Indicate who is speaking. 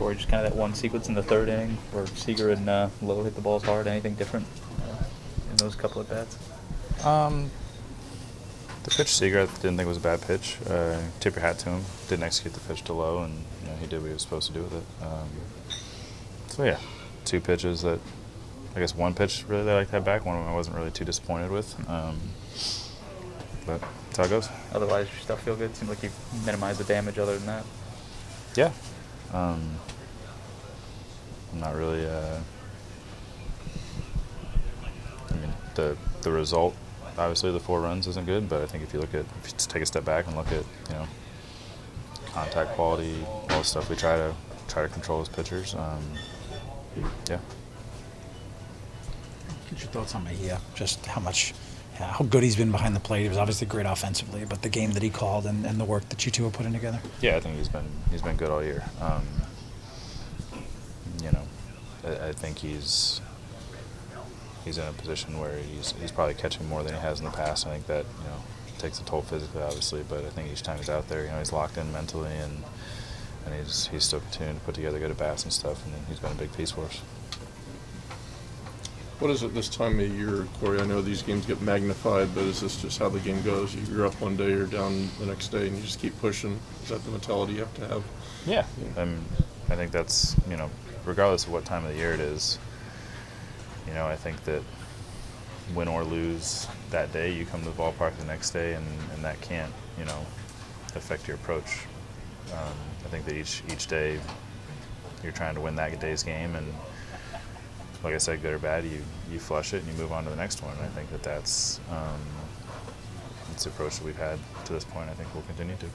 Speaker 1: Corey, just kind of that one sequence in the third inning where Seager and uh, Lowe hit the balls hard. Anything different uh, in those couple of bats?
Speaker 2: Um, the pitch Seager, I didn't think was a bad pitch. Uh, tip your hat to him. Didn't execute the pitch to Lowe, and you know, he did what he was supposed to do with it. Um, so yeah, two pitches that I guess one pitch really they liked that back. One of them I wasn't really too disappointed with. Um, but that's how it goes.
Speaker 1: Otherwise, your stuff feel good. Seems like you minimized the damage. Other than that,
Speaker 2: Yeah. Um, I'm not really. Uh, I mean, the the result, obviously, the four runs isn't good. But I think if you look at, if you take a step back and look at, you know, contact quality, all the stuff we try to try to control as pitchers. Um, yeah.
Speaker 3: Get your thoughts on Mejia, just how much, how good he's been behind the plate. He was obviously great offensively, but the game that he called and, and the work that you two are putting together.
Speaker 2: Yeah, I think he's been he's been good all year. Um, you know, I, I think he's he's in a position where he's he's probably catching more than he has in the past. I think that you know takes a toll physically, obviously, but I think each time he's out there, you know, he's locked in mentally and and he's he's still continuing to put together good at bats and stuff, and he's been a big piece for us.
Speaker 4: What is it this time of year, Corey? I know these games get magnified, but is this just how the game goes? You're up one day, you're down the next day, and you just keep pushing. Is that the mentality you have to have?
Speaker 2: Yeah, um, I think that's you know, regardless of what time of the year it is, you know, I think that win or lose that day, you come to the ballpark the next day, and, and that can't you know affect your approach. Um, I think that each each day you're trying to win that day's game, and like I said, good or bad, you you flush it and you move on to the next one. And I think that that's um, it's the approach that we've had to this point. I think we'll continue to.